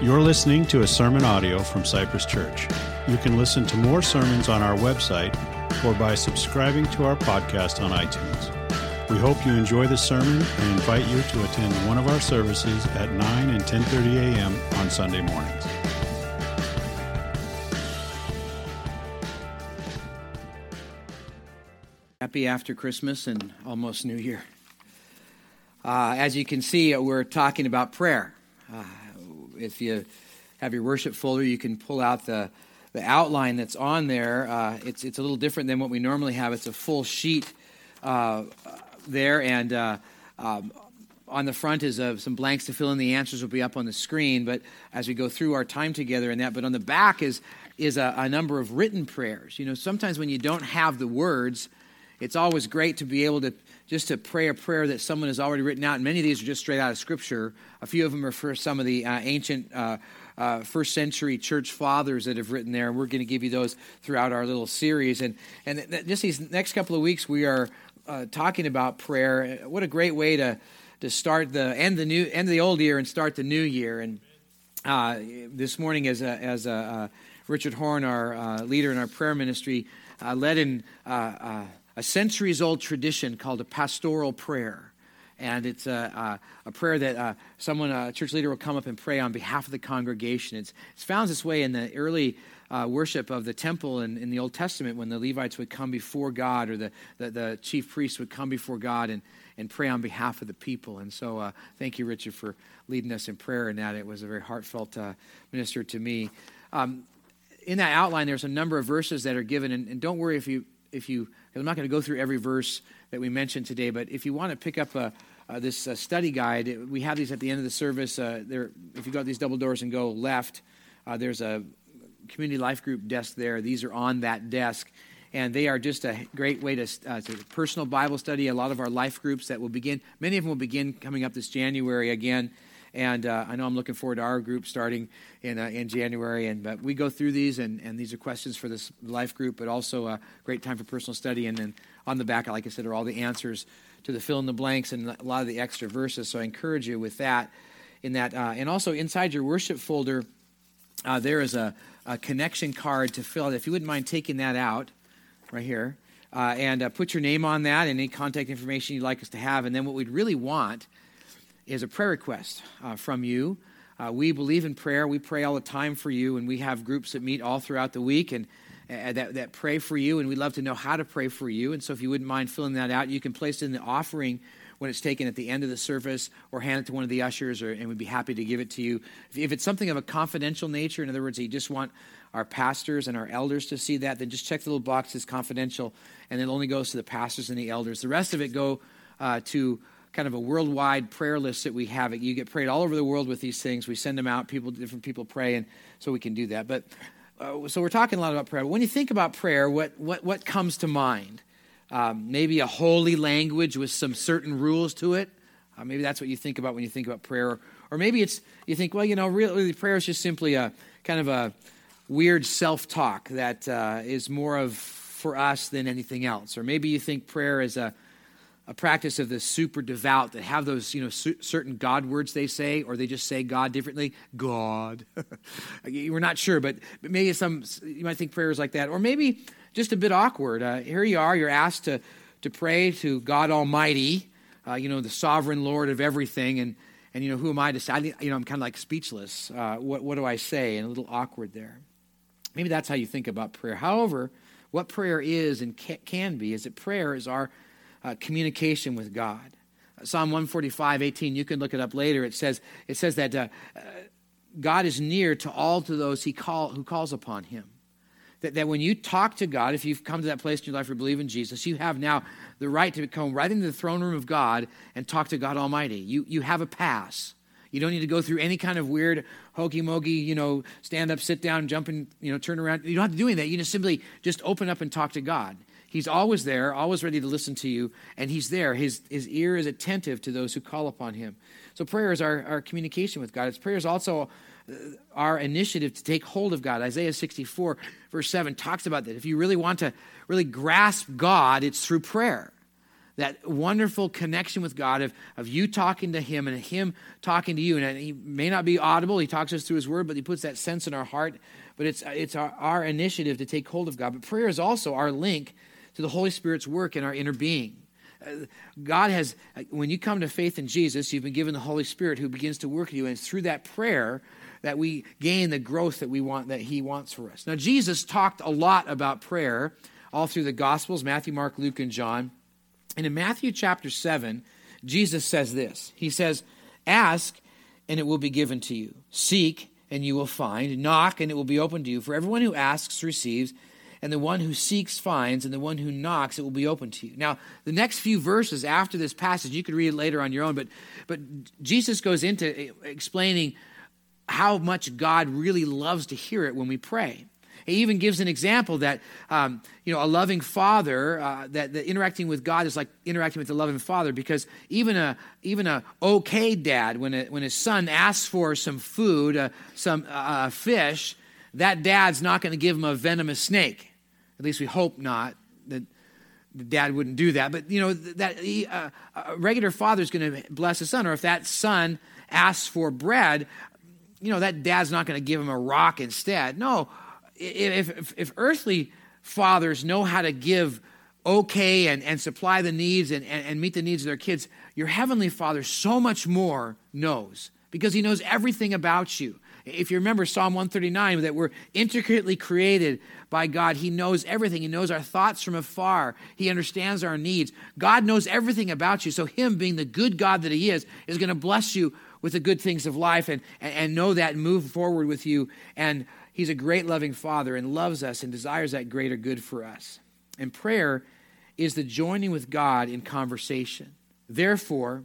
You're listening to a sermon audio from Cypress Church. You can listen to more sermons on our website or by subscribing to our podcast on iTunes. We hope you enjoy the sermon and invite you to attend one of our services at 9 and 10:30 a.m. on Sunday mornings. Happy after Christmas and almost New Year. Uh, as you can see, we're talking about prayer. Uh, if you have your worship folder, you can pull out the, the outline that's on there. Uh, it's, it's a little different than what we normally have. It's a full sheet uh, there, and uh, um, on the front is uh, some blanks to fill in. The answers will be up on the screen, but as we go through our time together in that, but on the back is is a, a number of written prayers. You know, sometimes when you don't have the words, it's always great to be able to just to pray a prayer that someone has already written out. And many of these are just straight out of Scripture. A few of them are for some of the uh, ancient uh, uh, first century church fathers that have written there. And we're going to give you those throughout our little series. And, and th- just these next couple of weeks, we are uh, talking about prayer. What a great way to, to start the end the new end of the old year and start the new year. And uh, this morning, as a, as a, uh, Richard Horn, our leader in our prayer ministry, led in a centuries old tradition called a pastoral prayer. And it's a, a, a prayer that uh, someone, a church leader, will come up and pray on behalf of the congregation. It's, it's found its way in the early uh, worship of the temple in, in the Old Testament when the Levites would come before God or the, the, the chief priests would come before God and, and pray on behalf of the people. And so uh, thank you, Richard, for leading us in prayer in that. It was a very heartfelt uh, minister to me. Um, in that outline, there's a number of verses that are given, and, and don't worry if you if you, I'm not going to go through every verse that we mentioned today, but if you want to pick up a, uh, this uh, study guide, we have these at the end of the service. Uh, there, if you go out these double doors and go left, uh, there's a community life group desk there. These are on that desk, and they are just a great way to, uh, to personal Bible study. A lot of our life groups that will begin, many of them will begin coming up this January again. And uh, I know I'm looking forward to our group starting in, uh, in January. And but we go through these, and, and these are questions for this life group, but also a great time for personal study. And then on the back, like I said, are all the answers to the fill in the blanks and a lot of the extra verses. So I encourage you with that. In that, uh, and also inside your worship folder, uh, there is a, a, connection card to fill out. If you wouldn't mind taking that out, right here, uh, and uh, put your name on that and any contact information you'd like us to have. And then what we'd really want is a prayer request uh, from you. Uh, we believe in prayer. We pray all the time for you, and we have groups that meet all throughout the week and uh, that, that pray for you, and we'd love to know how to pray for you. And so, if you wouldn't mind filling that out, you can place it in the offering when it's taken at the end of the service or hand it to one of the ushers, or, and we'd be happy to give it to you. If, if it's something of a confidential nature, in other words, you just want our pastors and our elders to see that, then just check the little box as confidential, and it only goes to the pastors and the elders. The rest of it go uh, to kind of a worldwide prayer list that we have. You get prayed all over the world with these things. We send them out. People, different people pray, and so we can do that. But uh, so we're talking a lot about prayer. But when you think about prayer, what what what comes to mind? Um, maybe a holy language with some certain rules to it. Uh, maybe that's what you think about when you think about prayer. Or maybe it's you think, well, you know, really, prayer is just simply a kind of a weird self-talk that uh, is more of for us than anything else. Or maybe you think prayer is a a practice of the super devout that have those, you know, certain God words they say, or they just say God differently. God. We're not sure, but, but maybe some, you might think prayers like that. Or maybe just a bit awkward. Uh, here you are, you're asked to, to pray to God Almighty, uh, you know, the sovereign Lord of everything. And, and you know, who am I to say? I, you know, I'm kind of like speechless. Uh, what, what do I say? And a little awkward there. Maybe that's how you think about prayer. However, what prayer is and can be is that prayer is our uh, communication with God. Psalm 145, 18, you can look it up later. It says, it says that uh, uh, God is near to all to those he call, who calls upon him. That, that when you talk to God, if you've come to that place in your life where you believe in Jesus, you have now the right to come right into the throne room of God and talk to God Almighty. You, you have a pass. You don't need to go through any kind of weird hokey mokey, you know, stand up, sit down, jump and, you know, turn around. You don't have to do any of that. You just simply just open up and talk to God. He's always there, always ready to listen to you, and He's there. His, his ear is attentive to those who call upon Him. So prayer is our, our communication with God. It's prayer is also uh, our initiative to take hold of God. Isaiah 64, verse 7, talks about that. If you really want to really grasp God, it's through prayer. that wonderful connection with God of, of you talking to Him and Him talking to you. And He may not be audible, He talks us through His Word, but He puts that sense in our heart. But it's, it's our, our initiative to take hold of God. But prayer is also our link to the Holy Spirit's work in our inner being. Uh, God has, uh, when you come to faith in Jesus, you've been given the Holy Spirit who begins to work in you. And through that prayer that we gain the growth that we want, that He wants for us. Now, Jesus talked a lot about prayer all through the Gospels Matthew, Mark, Luke, and John. And in Matthew chapter 7, Jesus says this He says, Ask, and it will be given to you. Seek, and you will find. Knock, and it will be opened to you. For everyone who asks receives, and the one who seeks finds, and the one who knocks, it will be open to you. Now, the next few verses after this passage, you could read it later on your own, but, but Jesus goes into explaining how much God really loves to hear it when we pray. He even gives an example that, um, you know, a loving father, uh, that, that interacting with God is like interacting with a loving father because even a, even a okay dad, when, a, when his son asks for some food, uh, some uh, fish, that dad's not going to give him a venomous snake. At least we hope not. That the dad wouldn't do that. But, you know, that he, uh, a regular father is going to bless his son. Or if that son asks for bread, you know, that dad's not going to give him a rock instead. No, if, if, if earthly fathers know how to give okay and, and supply the needs and, and, and meet the needs of their kids, your heavenly father so much more knows because he knows everything about you. If you remember Psalm 139, that we're intricately created by God, He knows everything. He knows our thoughts from afar. He understands our needs. God knows everything about you. So, Him, being the good God that He is, is going to bless you with the good things of life and, and, and know that and move forward with you and He's a great loving Father and loves us and desires that greater good for us. And prayer is the joining with God in conversation. Therefore,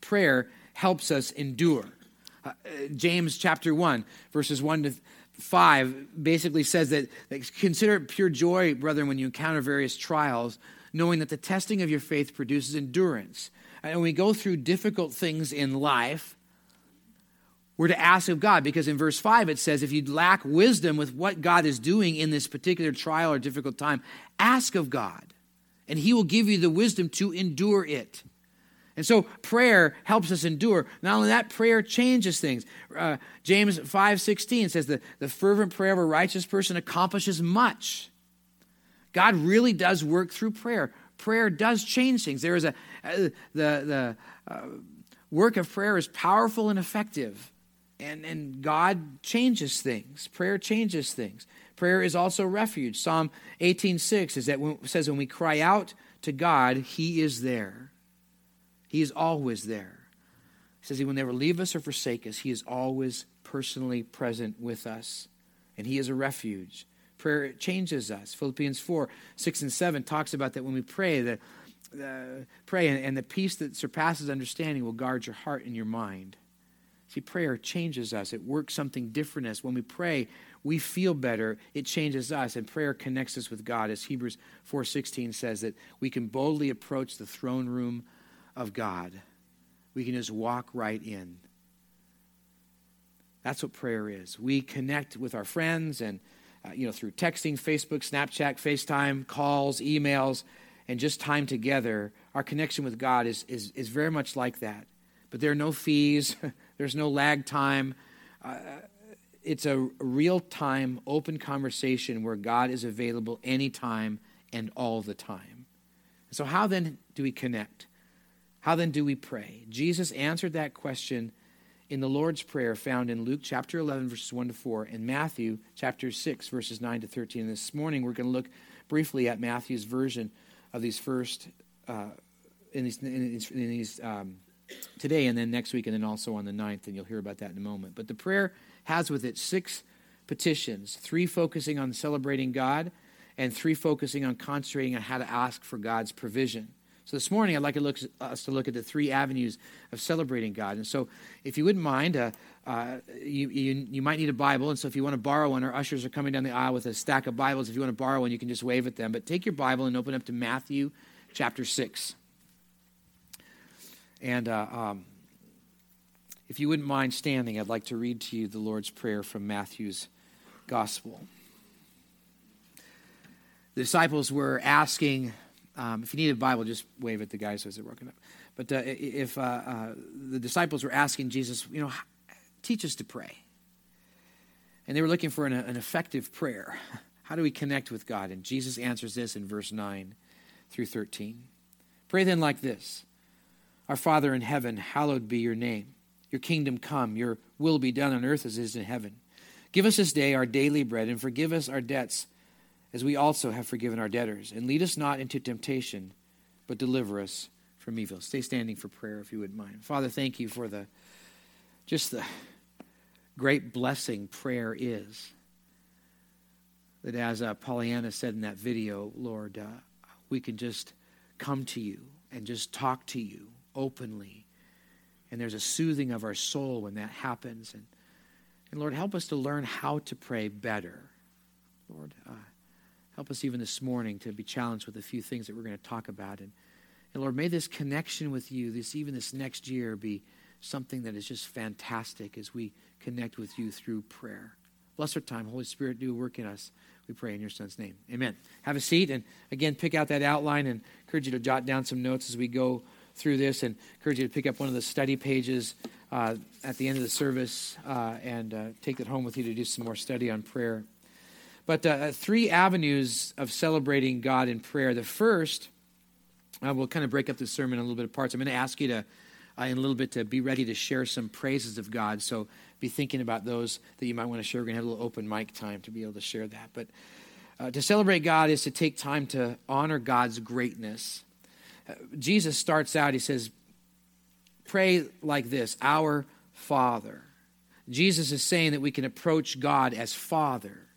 prayer helps us endure. Uh, James chapter 1, verses 1 to 5 basically says that, consider it pure joy, brethren, when you encounter various trials, knowing that the testing of your faith produces endurance. And when we go through difficult things in life, we're to ask of God because in verse 5 it says, if you lack wisdom with what God is doing in this particular trial or difficult time, ask of God, and He will give you the wisdom to endure it. And so prayer helps us endure. Not only that, prayer changes things. Uh, James 5.16 says that the fervent prayer of a righteous person accomplishes much. God really does work through prayer. Prayer does change things. There is a, uh, the, the uh, work of prayer is powerful and effective and, and God changes things. Prayer changes things. Prayer is also refuge. Psalm 18:6 is that when, says when we cry out to God, He is there. He is always there. He says He will never leave us or forsake us. He is always personally present with us, and He is a refuge. Prayer changes us. Philippians 4, 6 and 7 talks about that when we pray, uh, pray, and, and the peace that surpasses understanding will guard your heart and your mind. See, prayer changes us. It works something different in us. When we pray, we feel better. It changes us, and prayer connects us with God. As Hebrews 4.16 says, that we can boldly approach the throne room of God. We can just walk right in. That's what prayer is. We connect with our friends and, uh, you know, through texting, Facebook, Snapchat, FaceTime, calls, emails, and just time together. Our connection with God is, is, is very much like that. But there are no fees. There's no lag time. Uh, it's a real time, open conversation where God is available anytime and all the time. So, how then do we connect? How then do we pray? Jesus answered that question in the Lord's Prayer found in Luke chapter 11, verses 1 to 4, and Matthew chapter 6, verses 9 to 13. And this morning we're going to look briefly at Matthew's version of these first, uh, in these, in these, in these um, today and then next week and then also on the 9th, and you'll hear about that in a moment. But the prayer has with it six petitions three focusing on celebrating God, and three focusing on concentrating on how to ask for God's provision. So this morning, I'd like to look, us to look at the three avenues of celebrating God. And so, if you wouldn't mind, uh, uh, you, you, you, might need a Bible. And so, if you want to borrow one, our ushers are coming down the aisle with a stack of Bibles. If you want to borrow one, you can just wave at them. But take your Bible and open up to Matthew chapter 6. And uh, um, if you wouldn't mind standing, I'd like to read to you the Lord's Prayer from Matthew's Gospel. The disciples were asking Um, if you need a Bible, just wave at the guys as they're working up. But uh, if uh, uh, the disciples were asking Jesus, you know, teach us to pray. And they were looking for an, an effective prayer. How do we connect with God? And Jesus answers this in verse 9 through 13. Pray then like this Our Father in heaven, hallowed be your name. Your kingdom come, your will be done on earth as it is in heaven. Give us this day our daily bread, and forgive us our debts as we also have forgiven our debtors. And lead us not into temptation, but deliver us from evil. Stay standing for prayer if you wouldn't mind. Father, thank you for the just the great blessing prayer is. That as uh, Pollyanna said in that video, Lord, uh, we can just come to you and just talk to you openly. And there's a soothing of our soul when that happens. And, and Lord, help us to learn how to pray better. Lord, uh, help us even this morning to be challenged with a few things that we're going to talk about. And, and Lord, may this connection with you, this even this next year, be something that is just fantastic as we connect with you through prayer. Bless our time. Holy Spirit, do work in us. We pray in your son's name. Amen. Have a seat and again pick out that outline and encourage you to jot down some notes as we go through this and encourage you to pick up one of the study pages uh, at the end of the service uh, and uh, take it home with you to do some more study on prayer. But uh, three avenues of celebrating God in prayer. The first, uh, we'll kind of break up the sermon in a little bit of parts. I'm going to ask you to, uh, in a little bit, to be ready to share some praises of God. So be thinking about those that you might want to share. We're going to have a little open mic time to be able to share that. But uh, to celebrate God is to take time to honor God's greatness. Uh, Jesus starts out, he says, Pray like this Our Father. Jesus is saying that we can approach God as Father.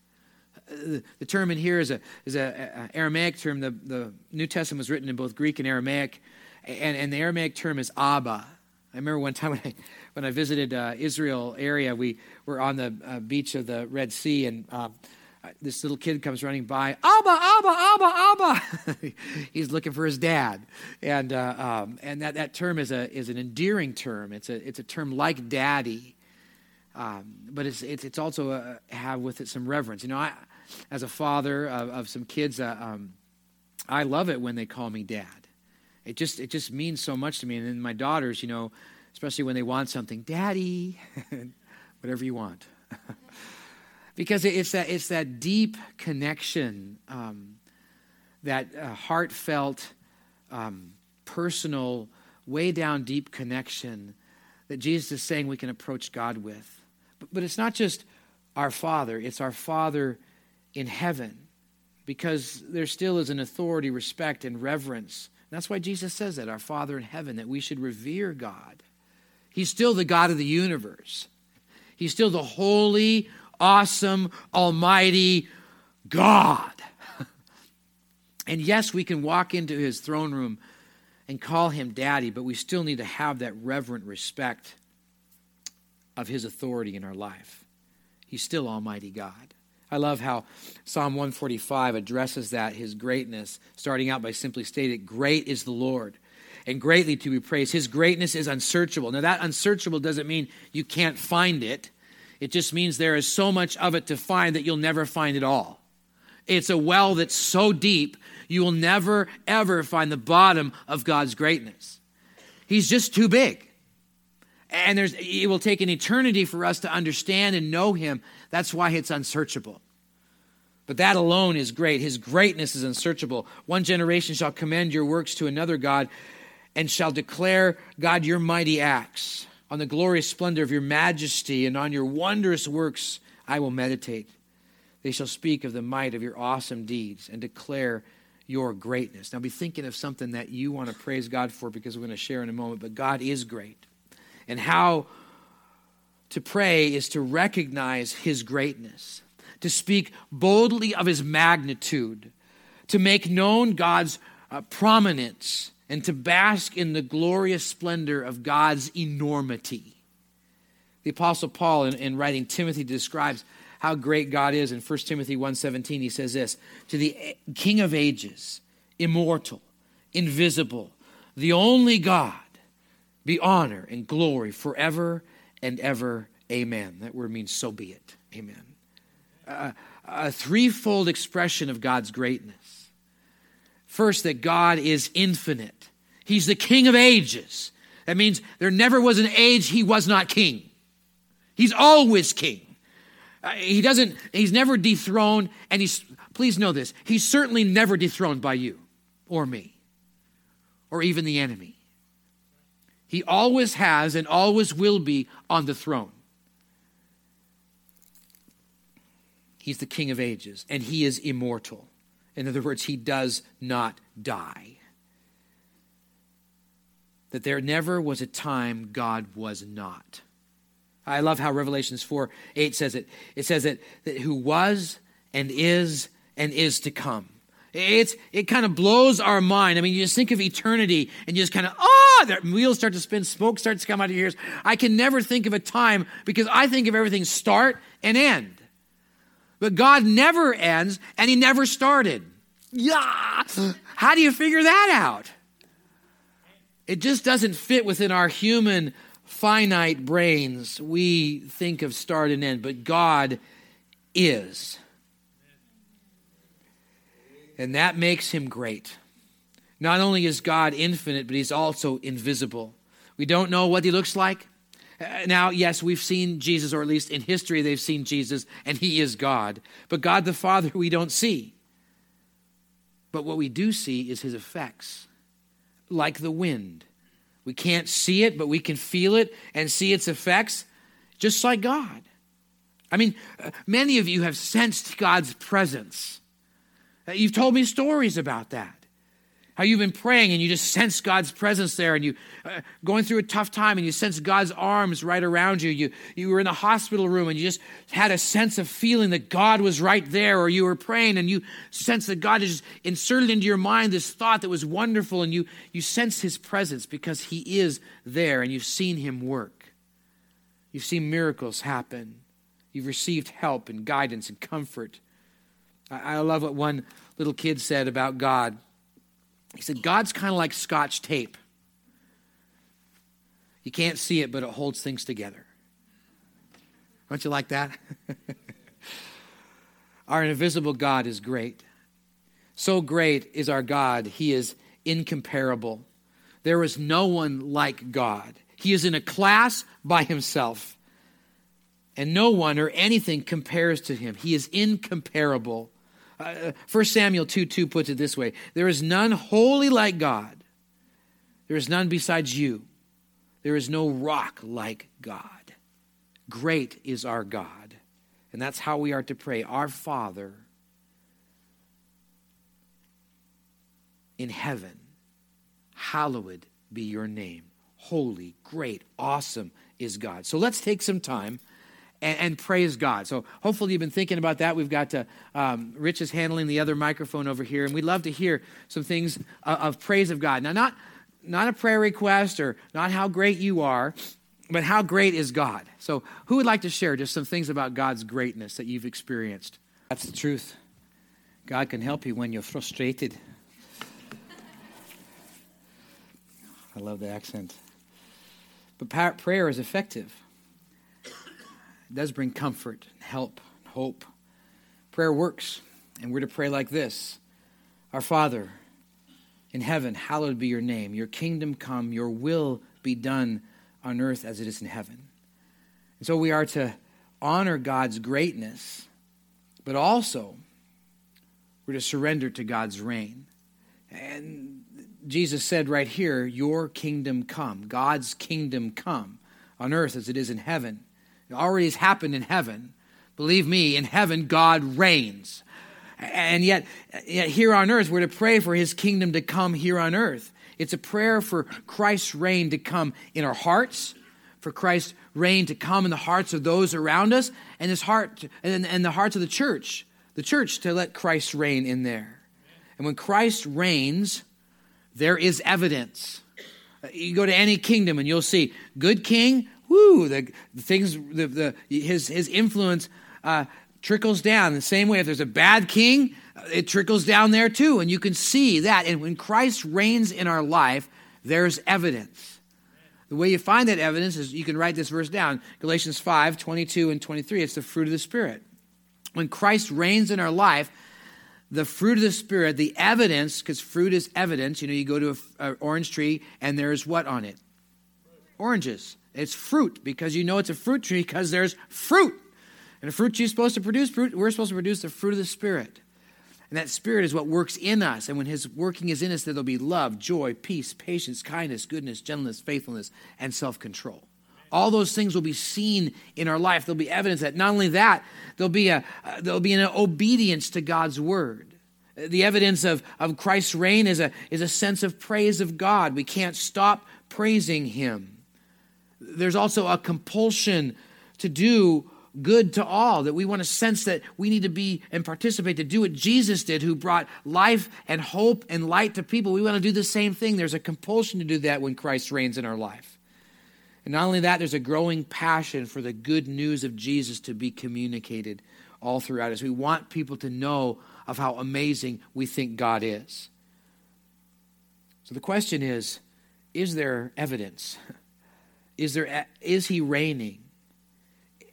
Uh, the term in here is a is a, Aramaic term. The, the New Testament was written in both Greek and Aramaic, and, and the Aramaic term is Abba. I remember one time when I, when I visited uh, Israel area, we were on the uh, beach of the Red Sea, and uh, this little kid comes running by, Abba, Abba, Abba, Abba. He's looking for his dad, and uh, um, and that, that term is a is an endearing term. It's a it's a term like daddy, um, but it's, it's it's also a, have with it some reverence. You know, I as a father of, of some kids, uh, um, I love it when they call me dad. It just it just means so much to me. And then my daughters, you know, especially when they want something, Daddy, whatever you want, because it's that it's that deep connection, um, that uh, heartfelt, um, personal, way down deep connection that Jesus is saying we can approach God with. But, but it's not just our Father; it's our Father in heaven, because there still is an authority, respect, and reverence that's why Jesus says that, our Father in heaven, that we should revere God. He's still the God of the universe. He's still the holy, awesome, almighty God. and yes, we can walk into his throne room and call him daddy, but we still need to have that reverent respect of his authority in our life. He's still Almighty God. I love how Psalm 145 addresses that, his greatness, starting out by simply stating, Great is the Lord, and greatly to be praised. His greatness is unsearchable. Now, that unsearchable doesn't mean you can't find it, it just means there is so much of it to find that you'll never find it all. It's a well that's so deep, you will never, ever find the bottom of God's greatness. He's just too big. And there's, it will take an eternity for us to understand and know him. That's why it's unsearchable. But that alone is great. His greatness is unsearchable. One generation shall commend your works to another God and shall declare, God, your mighty acts. On the glorious splendor of your majesty and on your wondrous works I will meditate. They shall speak of the might of your awesome deeds and declare your greatness. Now be thinking of something that you want to praise God for because we're going to share in a moment, but God is great and how to pray is to recognize his greatness, to speak boldly of his magnitude, to make known God's uh, prominence, and to bask in the glorious splendor of God's enormity. The apostle Paul in, in writing Timothy describes how great God is in 1 Timothy 1:17 he says this to the king of ages immortal invisible the only God be honor and glory forever and ever. Amen. That word means so be it. Amen. Uh, a threefold expression of God's greatness. First, that God is infinite. He's the king of ages. That means there never was an age he was not king. He's always king. Uh, he doesn't, he's never dethroned, and he's, please know this, he's certainly never dethroned by you or me or even the enemy. He always has and always will be on the throne. He's the king of ages, and he is immortal. In other words, he does not die. That there never was a time God was not. I love how Revelations 4 8 says it. It says that, that who was and is and is to come. It's, it kind of blows our mind. I mean, you just think of eternity and you just kind of, oh, the wheels start to spin, smoke starts to come out of your ears. I can never think of a time because I think of everything start and end. But God never ends and He never started. Yeah. How do you figure that out? It just doesn't fit within our human finite brains. We think of start and end, but God is. And that makes him great. Not only is God infinite, but he's also invisible. We don't know what he looks like. Uh, now, yes, we've seen Jesus, or at least in history, they've seen Jesus, and he is God. But God the Father, we don't see. But what we do see is his effects, like the wind. We can't see it, but we can feel it and see its effects, just like God. I mean, uh, many of you have sensed God's presence. Uh, you've told me stories about that. How you've been praying and you just sense God's presence there, and you uh, going through a tough time, and you sense God's arms right around you. You you were in the hospital room and you just had a sense of feeling that God was right there, or you were praying and you sense that God has inserted into your mind this thought that was wonderful, and you you sense His presence because He is there, and you've seen Him work. You've seen miracles happen. You've received help and guidance and comfort. I, I love what one little kid said about God. He said, God's kind of like scotch tape. You can't see it, but it holds things together. Don't you like that? our invisible God is great. So great is our God, He is incomparable. There is no one like God. He is in a class by himself, and no one or anything compares to him. He is incomparable. Uh, 1 Samuel 2 2 puts it this way There is none holy like God, there is none besides you. There is no rock like God. Great is our God. And that's how we are to pray. Our Father in heaven, hallowed be your name. Holy, great, awesome is God. So let's take some time and, and, praise God. So hopefully you've been thinking about that. We've got to, um, Rich is handling the other microphone over here, and we'd love to hear some things of, of praise of God. Now, not not a prayer request or not how great you are, but how great is God. So who would like to share just some things about God's greatness that you've experienced? That's the truth. God can help you when you're frustrated. I love the accent. But prayer is effective. It does bring comfort, and help, and hope. Prayer works, and we're to pray like this Our Father in heaven, hallowed be your name. Your kingdom come, your will be done on earth as it is in heaven. And so we are to honor God's greatness, but also we're to surrender to God's reign. And Jesus said right here, Your kingdom come, God's kingdom come on earth as it is in heaven. It already has happened in heaven. Believe me, in heaven, God reigns. And yet, yet, here on earth, we're to pray for his kingdom to come here on earth. It's a prayer for Christ's reign to come in our hearts, for Christ's reign to come in the hearts of those around us, and his heart and, and the hearts of the church. The church to let Christ reign in there. And when Christ reigns, there is evidence. You go to any kingdom and you'll see good king, whoo, the, the things, the, the, his, his influence uh, trickles down. The same way, if there's a bad king, uh, it trickles down there too. And you can see that. And when Christ reigns in our life, there's evidence. The way you find that evidence is you can write this verse down Galatians 5 22 and 23. It's the fruit of the Spirit. When Christ reigns in our life, the fruit of the Spirit, the evidence, because fruit is evidence. You know, you go to an orange tree and there's what on it? Oranges. It's fruit because you know it's a fruit tree because there's fruit. And a fruit tree is supposed to produce fruit. We're supposed to produce the fruit of the Spirit. And that Spirit is what works in us. And when His working is in us, there'll be love, joy, peace, patience, kindness, goodness, gentleness, faithfulness, and self control. All those things will be seen in our life. There'll be evidence that not only that, there'll be, a, uh, there'll be an obedience to God's word. The evidence of, of Christ's reign is a, is a sense of praise of God. We can't stop praising Him. There's also a compulsion to do good to all, that we want to sense that we need to be and participate to do what Jesus did, who brought life and hope and light to people. We want to do the same thing. There's a compulsion to do that when Christ reigns in our life. And not only that, there's a growing passion for the good news of Jesus to be communicated all throughout us. We want people to know of how amazing we think God is. So the question is is there evidence? Is, there, is he reigning?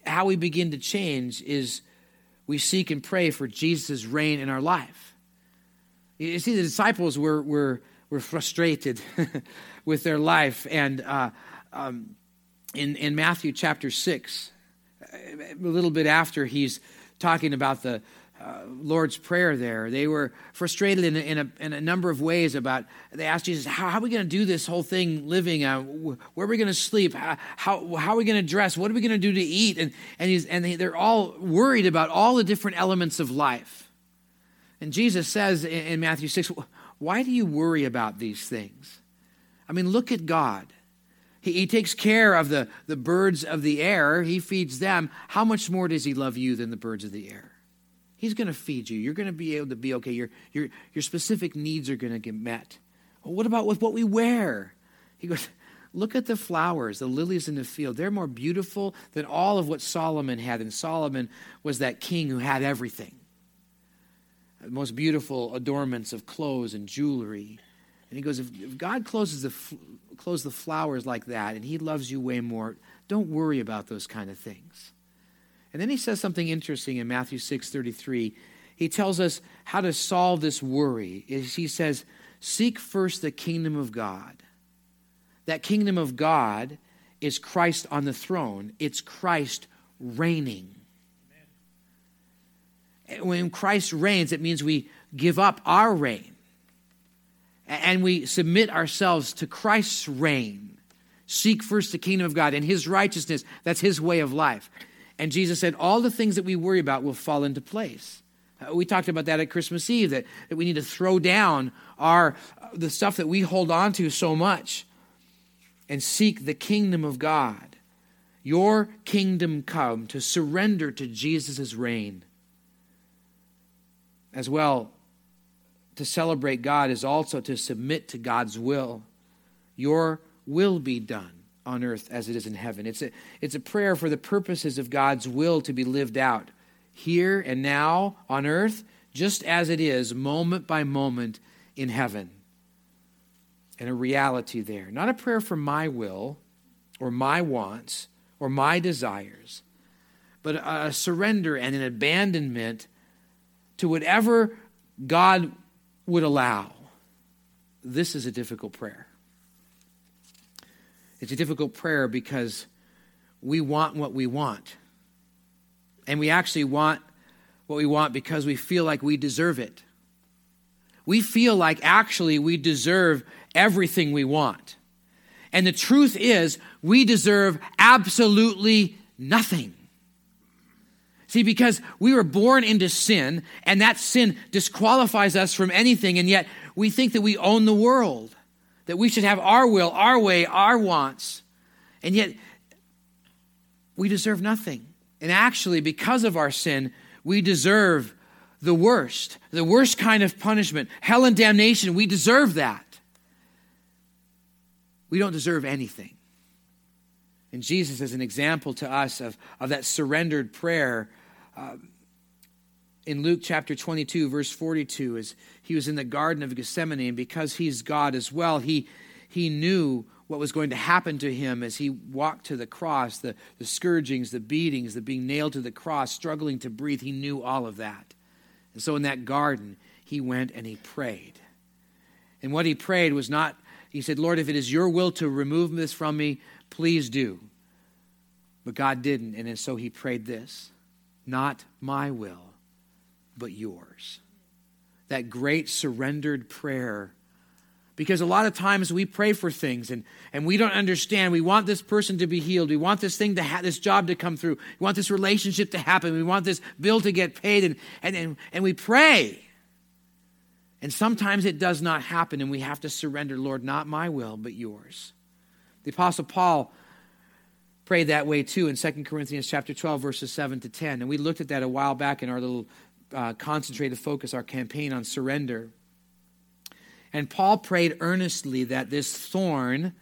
How we begin to change is we seek and pray for Jesus' reign in our life. You see, the disciples were, were, were frustrated with their life, and uh, um, in, in Matthew chapter 6, a little bit after he's talking about the uh, Lord's Prayer there, they were frustrated in a, in, a, in a number of ways about, they asked Jesus, how, how are we going to do this whole thing living? Uh, where are we going to sleep? How, how, how, are we going to dress? What are we going to do to eat? And, and, he's, and they, they're all worried about all the different elements of life. And Jesus says in, in Matthew 6, why do you worry about these things? I mean, look at God. He, he takes care of the, the birds of the air, He feeds them. How much more does He love you than the birds of the air? He's going to feed you. You're going to be able to be okay. Your, your, your specific needs are going to get met. Well, what about with what we wear? He goes, Look at the flowers, the lilies in the field. They're more beautiful than all of what Solomon had. And Solomon was that king who had everything the most beautiful adornments of clothes and jewelry. And he goes, if, if God closes the, clothes the flowers like that and he loves you way more, don't worry about those kind of things. And then he says something interesting in Matthew 6 33. He tells us how to solve this worry. He says, Seek first the kingdom of God. That kingdom of God is Christ on the throne, it's Christ reigning. When Christ reigns, it means we give up our reign and we submit ourselves to Christ's reign. Seek first the kingdom of God and his righteousness. That's his way of life. And Jesus said, all the things that we worry about will fall into place. Uh, we talked about that at Christmas Eve, that, that we need to throw down our, uh, the stuff that we hold on to so much and seek the kingdom of God. Your kingdom come to surrender to Jesus' reign. As well, to celebrate God is also to submit to God's will. Your will be done on earth as it is in heaven. It's a, it's a prayer for the purposes of God's will to be lived out here and now on earth, just as it is moment by moment in heaven. And a reality there. Not a prayer for my will or my wants or my desires, but a surrender and an abandonment to whatever God would allow. This is a difficult prayer. It's a difficult prayer because we want what we want. And we actually want what we want because we feel like we deserve it. We feel like actually we deserve everything we want. And the truth is, we deserve absolutely nothing. See, because we were born into sin, and that sin disqualifies us from anything, and yet we think that we own the world, that we should have our will, our way, our wants. And yet, we deserve nothing. And actually, because of our sin, we deserve the worst, the worst kind of punishment. Hell and damnation, we deserve that. We don't deserve anything. And Jesus is an example to us of, of that surrendered prayer uh, in Luke chapter 22, verse 42, as he was in the Garden of Gethsemane, and because he's God as well, he, he knew what was going to happen to him as he walked to the cross the, the scourgings, the beatings, the being nailed to the cross, struggling to breathe. He knew all of that. And so in that garden, he went and he prayed. And what he prayed was not, he said, Lord, if it is your will to remove this from me, please do. But God didn't, and so he prayed this Not my will, but yours. That great surrendered prayer because a lot of times we pray for things and, and we don't understand. We want this person to be healed. We want this thing to have this job to come through. We want this relationship to happen. We want this bill to get paid. And, and, and, and we pray. And sometimes it does not happen, and we have to surrender, Lord, not my will, but yours. The Apostle Paul prayed that way too in 2 Corinthians chapter 12, verses 7 to 10. And we looked at that a while back in our little uh, concentrated focus, our campaign on surrender. And Paul prayed earnestly that this thorn,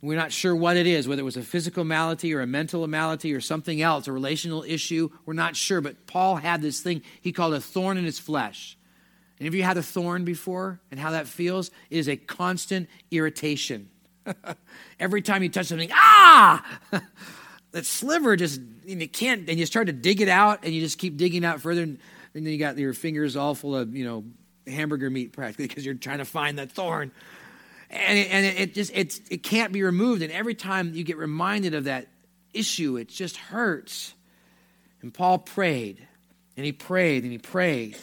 we're not sure what it is, whether it was a physical malady or a mental malady or something else, a relational issue, we're not sure. But Paul had this thing he called a thorn in his flesh. And if you had a thorn before and how that feels, it is a constant irritation. Every time you touch something, ah! that sliver just, and you can't, and you start to dig it out, and you just keep digging out further, and, and then you got your fingers all full of, you know, hamburger meat practically because you're trying to find that thorn. And it, and it just it's, it can't be removed. And every time you get reminded of that issue, it just hurts. And Paul prayed, and he prayed, and he prayed.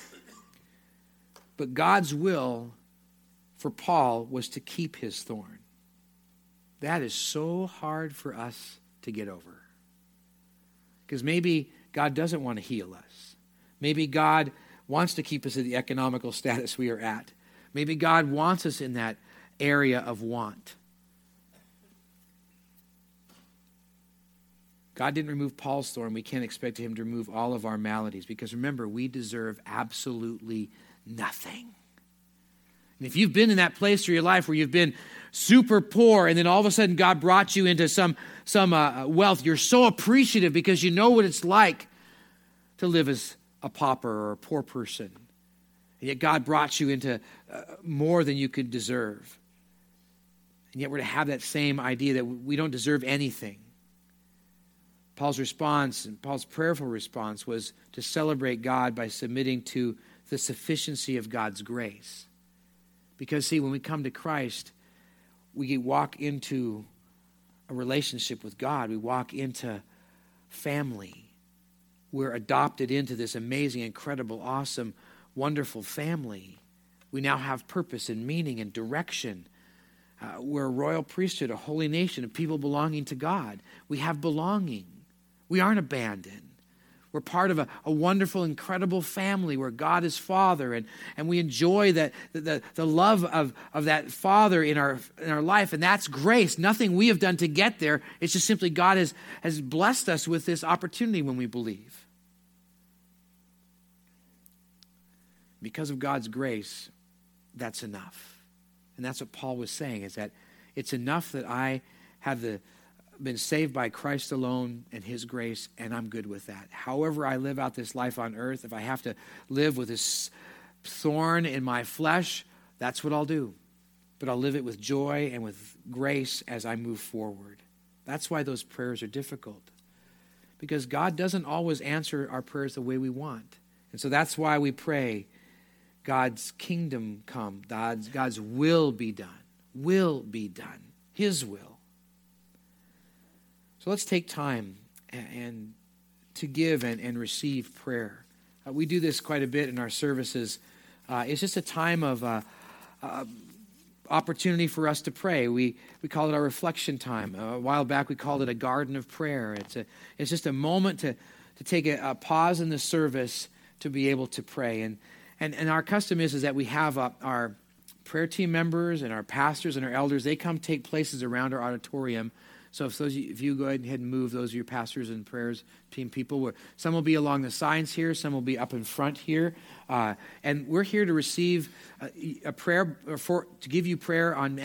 But God's will for Paul was to keep his thorn. That is so hard for us to get over. Because maybe God doesn't want to heal us. Maybe God wants to keep us at the economical status we are at. Maybe God wants us in that area of want. God didn't remove Paul's thorn. We can't expect him to remove all of our maladies because remember, we deserve absolutely nothing. And if you've been in that place through your life where you've been super poor and then all of a sudden God brought you into some, some uh, wealth, you're so appreciative because you know what it's like to live as a pauper or a poor person. And yet God brought you into uh, more than you could deserve. And yet we're to have that same idea that we don't deserve anything. Paul's response and Paul's prayerful response was to celebrate God by submitting to the sufficiency of God's grace. Because, see, when we come to Christ, we walk into a relationship with God, we walk into family we're adopted into this amazing, incredible, awesome, wonderful family. We now have purpose and meaning and direction. Uh, we're a royal priesthood, a holy nation a people belonging to God. We have belonging. We aren't abandoned. We're part of a, a wonderful, incredible family where God is Father, and, and we enjoy that, the, the love of, of that Father in our, in our life, and that's grace. Nothing we have done to get there. It's just simply God has, has blessed us with this opportunity when we believe. Because of God's grace, that's enough. And that's what Paul was saying is that it's enough that I have the, been saved by Christ alone and his grace, and I'm good with that. However, I live out this life on earth, if I have to live with this thorn in my flesh, that's what I'll do. But I'll live it with joy and with grace as I move forward. That's why those prayers are difficult. Because God doesn't always answer our prayers the way we want. And so that's why we pray God's kingdom come, God's, God's will be done, will be done, His will. So let's take time and, and to give and, and receive prayer. Uh, we do this quite a bit in our services. Uh, it's just a time of uh, uh opportunity for us to pray. We, we call it our reflection time. a while back, we called it a garden of prayer. It's, a, it's just a moment to, to take a, a pause in the service to be able to pray. And and, and our custom is, is that we have uh, our prayer team members and our pastors and our elders, they come take places around our auditorium. So if, those, if you go ahead and move, those are your pastors and prayers team people. Some will be along the sides here, some will be up in front here. Uh, and we're here to receive a, a, prayer, for, to give you prayer on,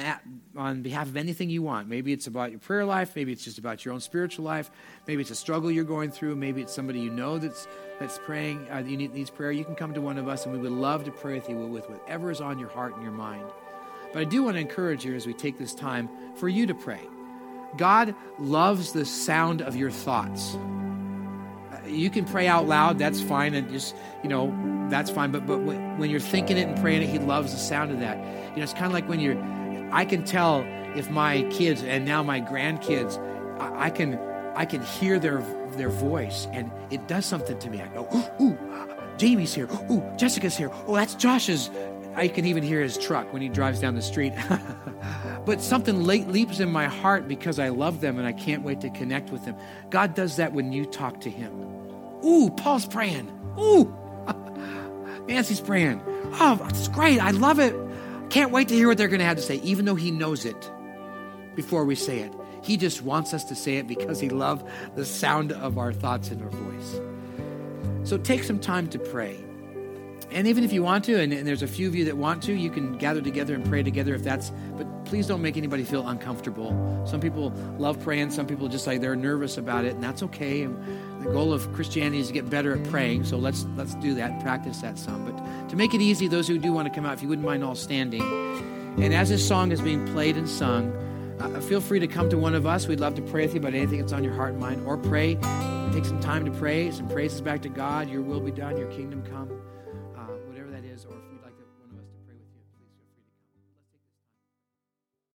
on behalf of anything you want. Maybe it's about your prayer life, maybe it's just about your own spiritual life, maybe it's a struggle you're going through, maybe it's somebody you know that's that's praying, uh, you need, needs prayer, you can come to one of us and we would love to pray with you with whatever is on your heart and your mind. But I do want to encourage you as we take this time for you to pray. God loves the sound of your thoughts. You can pray out loud, that's fine, and just, you know, that's fine. But but when, when you're thinking it and praying it, He loves the sound of that. You know, it's kind of like when you're. I can tell if my kids and now my grandkids, I, I can I can hear their their voice, and it does something to me. I go, ooh, ooh Jamie's here. Ooh, Jessica's here. Oh, that's Josh's. I can even hear his truck when he drives down the street. but something late leaps in my heart because I love them and I can't wait to connect with them. God does that when you talk to Him. Ooh, Paul's praying. Ooh, Nancy's praying. Oh, it's great. I love it. Can't wait to hear what they're going to have to say, even though He knows it before we say it. He just wants us to say it because He loves the sound of our thoughts and our voice. So take some time to pray. And even if you want to, and, and, there's a few of you that want to, you can gather together and pray together if that's, but please don't make anybody feel uncomfortable. Some people love praying, some people just like they're nervous about it, and that's okay. And the goal of Christianity is to get better at praying, so let's let's do that and practice that some. But to make it easy, those who do want to come out, if you wouldn't mind all standing. And as this song is being played and sung, uh, feel free to come to one of us. We'd love to pray with you about anything that's on your heart and mind, or pray. Take some time to pray, some praises back to God. Your will be done, your kingdom come.